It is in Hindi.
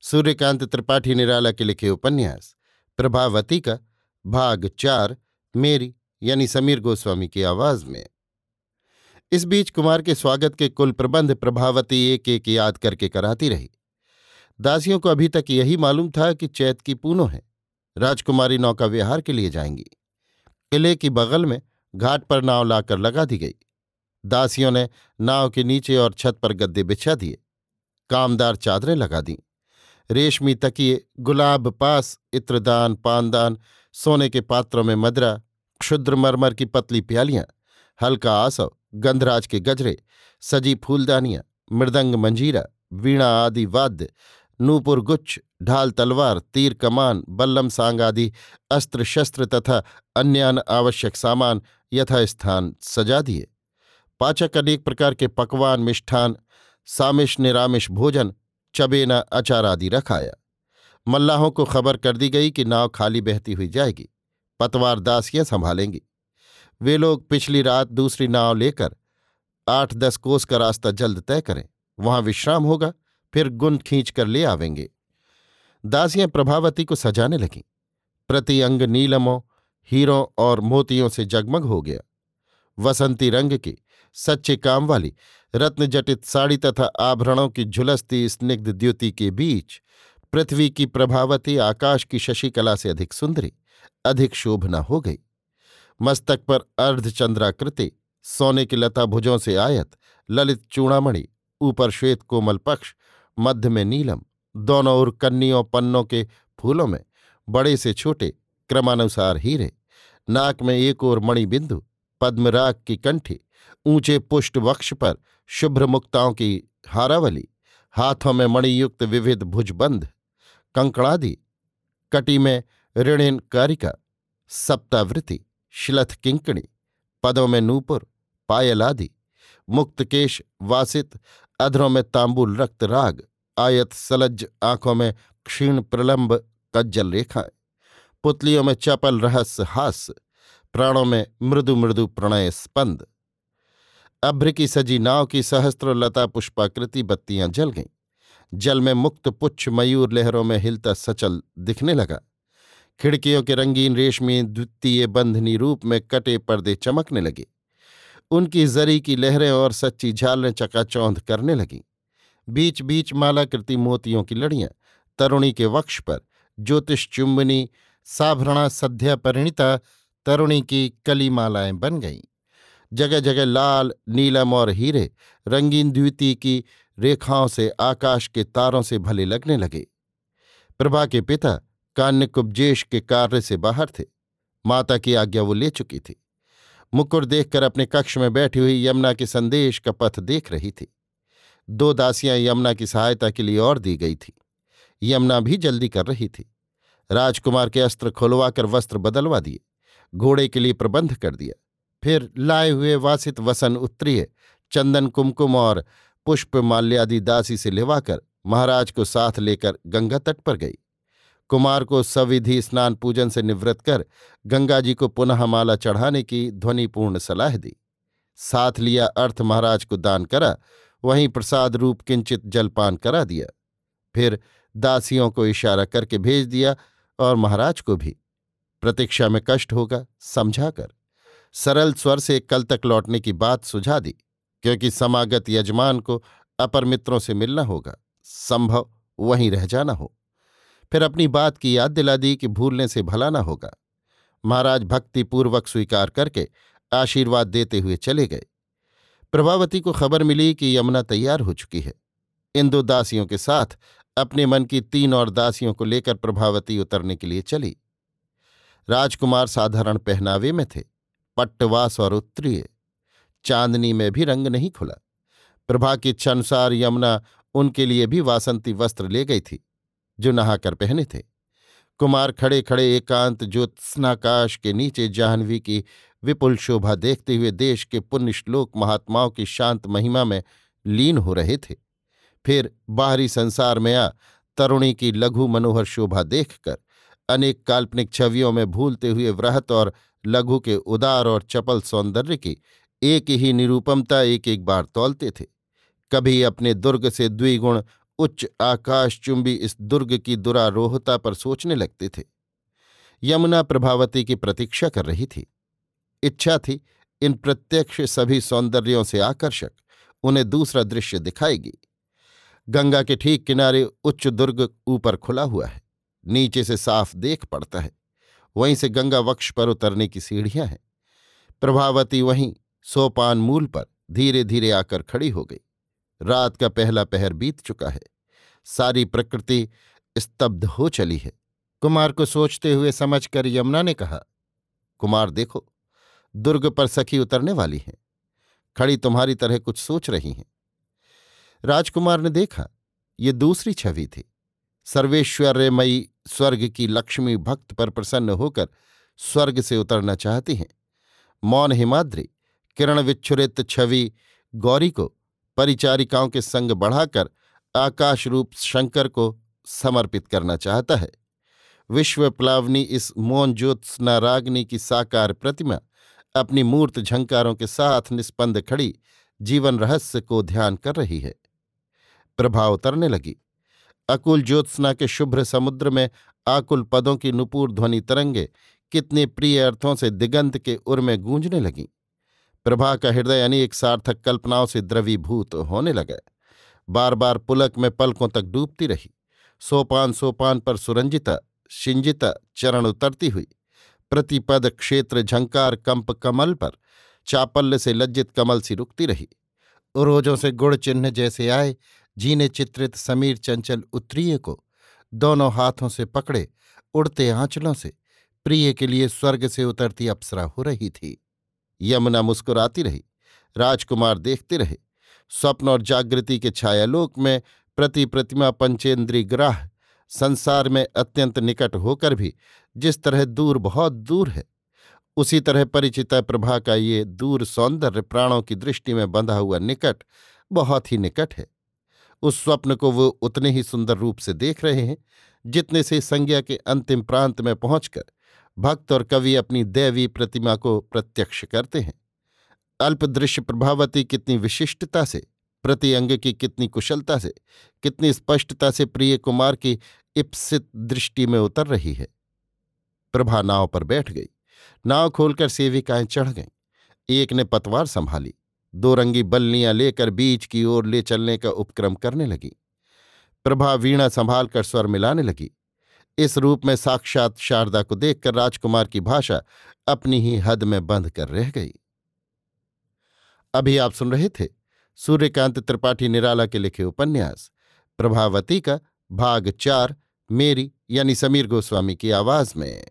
सूर्यकांत त्रिपाठी निराला के लिखे उपन्यास, प्रभावती का भाग चार, मेरी, यानी समीर गोस्वामी की आवाज़ में। इस बीच कुमार के स्वागत के कुल प्रबंध प्रभावती एक एक याद करके कराती रही। दासियों को अभी तक यही मालूम था कि चैत की पूनो है। राजकुमारी नौका विहार के लिए जाएँगी। किले की बगल में घाट पर नाव लाकर लगा दी गई। दासियों ने नाव के नीचे और छत पर गद्दे बिछा दिए। कामदार चादरें लगा दीं। रेशमी तकिए, गुलाब पास, इत्रदान, पानदान, सोने के पात्रों में मदरा, क्षुद्र मरमर की पतली प्यालियाँ, हल्का आसव, गंधराज के गजरे, सजी फूलदानियाँ, मृदंग मंजीरा, वीणा आदि वाद्य, नूपुर गुच्छ, ढाल तलवार, तीर कमान, बल्लम सांग आदि अस्त्र शस्त्र तथा अन्य आवश्यक सामान यथास्थान सजा दिए। पाचक अनेक प्रकार के पकवान, मिष्ठान सामिश निरामिश भोजन चबेना अचार आदि रखाया मल्लाहों को खबर कर दी गई कि नाव खाली बहती हुई जाएगी, पतवार दासियाँ संभालेंगी। वे लोग पिछली रात दूसरी नाव लेकर आठ दस कोस का रास्ता जल्द तय करें, वहाँ विश्राम होगा, फिर गुंद खींच कर ले आवेंगे। दासियाँ प्रभावती को सजाने लगीं। प्रति अंग नीलमों, हीरों और मोतियों से जगमग हो गया। वसंती रंग की सच्चे काम वाली, रत्नजटित साड़ी तथा आभरणों की झुलसती स्निग्ध द्युति के बीच, पृथ्वी की प्रभावती आकाश की शशिकला से अधिक सुंदरी, अधिक शोभना हो गई। मस्तक पर अर्धचंद्राकृति, सोने की लता भुजों से आयत, ललित चूड़ामणि, ऊपर श्वेत कोमल पक्ष, मध्य में नीलम, दोनों ओर कन्नियों पन्नों के फूलों में, बड़े से छोटे, क्रमानुसार हीरे, नाक में एक और मणिबिंदु पद्मराग की कंठी, ऊँचे पुष्ट वक्ष पर शुभ्र मुक्ताओं की हारावली, हाथों में मणियुक्त विविध भुजबंध, कंकड़ादि, कटी में ऋणिन कारिका सप्तावृति श्लथ किंकणी, पदों में नूपुर पायल आदि मुक्तकेश वासित, अधरों में तांबुल रक्त राग, आयत सलज्ज आँखों में क्षीण प्रलंब कज्जल रेखाएँ, पुतलियों में चपल रहस्य हास्य प्राणों में मृदु मृदु प्रणय स्पंद। अभ्र की सजी नाव की सहस्त्र लता पुष्पाकृति बत्तियाँ जल गईं। जल में मुक्त पुच्छ मयूर लहरों में हिलता सचल दिखने लगा। खिड़कियों के रंगीन रेशमी द्वितीय बंधनी रूप में कटे पर्दे चमकने लगे। उनकी जरी की लहरें और सच्ची झालें चकाचौंध करने लगीं। बीच बीच मालाकृति मोतियों की लड़ियाँ, तरुणी के वक्ष पर ज्योतिष चुंबनी, साभरणा सध्या परिणिता तरुणी की कली मालाएँ बन गईं। जगह जगह लाल, नीलम और हीरे रंगीन द्वितीय की रेखाओं से आकाश के तारों से भले लगने लगे। प्रभा के पिता कान्य कुब्जेश के कार्य से बाहर थे। माता की आज्ञा वो ले चुकी थी। मुकुर देखकर अपने कक्ष में बैठी हुई यमुना के संदेश का पथ देख रही थी। दो दासियाँ यमुना की सहायता के लिए और दी गई थी। यमुना भी जल्दी कर रही थी। राजकुमार के अस्त्र खुलवाकर वस्त्र बदलवा दिए। घोड़े के लिए प्रबंध कर दिया। फिर लाए हुए वासित वसन उत्तरीय, चंदन कुमकुम और पुष्प माल्यादि दासी से लिवाकर महाराज को साथ लेकर गंगा तट पर गई। कुमार को सविधि स्नान पूजन से निवृत्त कर गंगा जी को पुनः माला चढ़ाने की ध्वनिपूर्ण सलाह दी। साथ लिया अर्थ महाराज को दान करा, वहीं प्रसाद रूप किंचित जलपान करा दिया। फिर दासियों को इशारा करके भेज दिया और महाराज को भी। प्रतीक्षा में कष्ट होगा, समझाकर। सरल स्वर से कल तक लौटने की बात सुझा दी, क्योंकि समागत यजमान को अपर मित्रों से मिलना होगा। संभव वहीं रह जाना हो। फिर अपनी बात की याद दिला दी कि भूलने से भला न होगा। महाराज भक्तिपूर्वक स्वीकार करके आशीर्वाद देते हुए चले गए। प्रभावती को खबर मिली कि यमुना तैयार हो चुकी है। इन दो दासियों के साथ अपने मन की तीन और दासियों को लेकर प्रभावती उतरने के लिए चली। राजकुमार साधारण पहनावे में थे, पट्टवास और उत्तरीय। चांदनी में भी रंग नहीं खुला। प्रभा की इच्छानुसार यमुना उनके लिए भी वासंती वस्त्र ले गई थी, जो नहाकर पहने थे। कुमार खड़े खड़े एकांत ज्योत्स्नाकाश के नीचे जाह्नवी की विपुल शोभा देखते हुए देश के पुण्य श्लोक महात्माओं की शांत महिमा में लीन हो रहे थे। फिर बाहरी संसार में आ तरुणी की लघु मनोहर शोभा देखकर अनेक काल्पनिक छवियों में भूलते हुए वृहत और लघु के उदार और चपल सौंदर्य की एक ही निरूपमता एक एक बार तौलते थे। कभी अपने दुर्ग से द्विगुण उच्च आकाश आकाशचुंबी इस दुर्ग की दुरारोहता पर सोचने लगते थे। यमुना प्रभावती की प्रतीक्षा कर रही थी। इच्छा थी इन प्रत्यक्ष सभी सौंदर्यों से आकर्षक, उन्हें दूसरा दृश्य दिखाएगी। गंगा के ठीक किनारे उच्च दुर्ग ऊपर खुला हुआ है। नीचे से साफ़ देख पड़ता है। वहीं से गंगा वक्ष पर उतरने की सीढ़ियाँ हैं। प्रभावती वहीं सोपान मूल पर धीरे धीरे आकर खड़ी हो गई। रात का पहला पहर बीत चुका है। सारी प्रकृति स्तब्ध हो चली है। कुमार को सोचते हुए समझकर यमुना ने कहा, कुमार देखो, दुर्ग पर सखी उतरने वाली हैं। खड़ी तुम्हारी तरह कुछ सोच रही हैं। राजकुमार ने देखा, ये दूसरी छवि थी। सर्वेश्वर्यमयी स्वर्ग की लक्ष्मी भक्त पर प्रसन्न होकर स्वर्ग से उतरना चाहती हैं। मौन हिमाद्री किरण विच्छुरित छवि गौरी को परिचारिकाओं के संग बढ़ाकर आकाश रूप शंकर को समर्पित करना चाहता है। विश्व प्लावनी इस मौन ज्योत्सना रागनी की साकार प्रतिमा अपनी मूर्त झंकारों के साथ निस्पंद खड़ी जीवन रहस्य को ध्यान कर रही है। प्रभाव उतरने लगी। अकुल ज्योत्सना के शुभ्र समुद्र में आकुल पदों की नुपुर ध्वनि तरंगे कितने प्रिय अर्थों से दिगंत के उर में गूंजने लगीं। प्रभा का हृदय अनेक सार्थक कल्पनाओं से द्रवीभूत होने लगा। बार बार पुलक में पलकों तक डूबती रही। सोपान सोपान पर सुरंजिता, शिंजिता चरण उतरती हुई। प्रतिपद क्षेत्र झंकार कंप कमल पर चापल्य से लज्जित कमल सी रुकती रही। उरोजों से गुड़ चिन्ह जैसे आए जीने चित्रित समीर चंचल उत्तरीय को दोनों हाथों से पकड़े, उड़ते आंचलों से, प्रिय के लिए स्वर्ग से उतरती अप्सरा हो रही थी। यमुना मुस्कुराती रही, राजकुमार देखते रहे, स्वप्न और जागृति के छायालोक में प्रति प्रतिमा पंचेंद्री ग्राह संसार में अत्यंत निकट होकर भी जिस तरह दूर, बहुत दूर है, उसी तरह परिचिता प्रभा का ये दूर सौंदर्य प्राणों की दृष्टि में बंधा हुआ निकट, बहुत ही निकट है। उस स्वप्न को वो उतने ही सुंदर रूप से देख रहे हैं, जितने से संज्ञा के अंतिम प्रांत में पहुंचकर भक्त और कवि अपनी दैवी प्रतिमा को प्रत्यक्ष करते हैं। अल्पदृश्य प्रभावती कितनी विशिष्टता से, प्रति अंग की कितनी कुशलता से, कितनी स्पष्टता से प्रिय कुमार की इप्सित दृष्टि में उतर रही है। प्रभा नाव पर बैठ गई। नाव खोलकर सेविकाएँ चढ़ गईं। एक ने पतवार संभाली। दो रंगी बल्लियाँ लेकर बीच की ओर ले चलने का उपक्रम करने लगी। प्रभा वीणा संभाल कर स्वर मिलाने लगी। इस रूप में साक्षात शारदा को देखकर राजकुमार की भाषा अपनी ही हद में बंद कर रह गई। अभी आप सुन रहे थे सूर्यकांत त्रिपाठी निराला के लिखे उपन्यास, प्रभावती का भाग चार, मेरी यानी समीर गोस्वामी की आवाज़ में।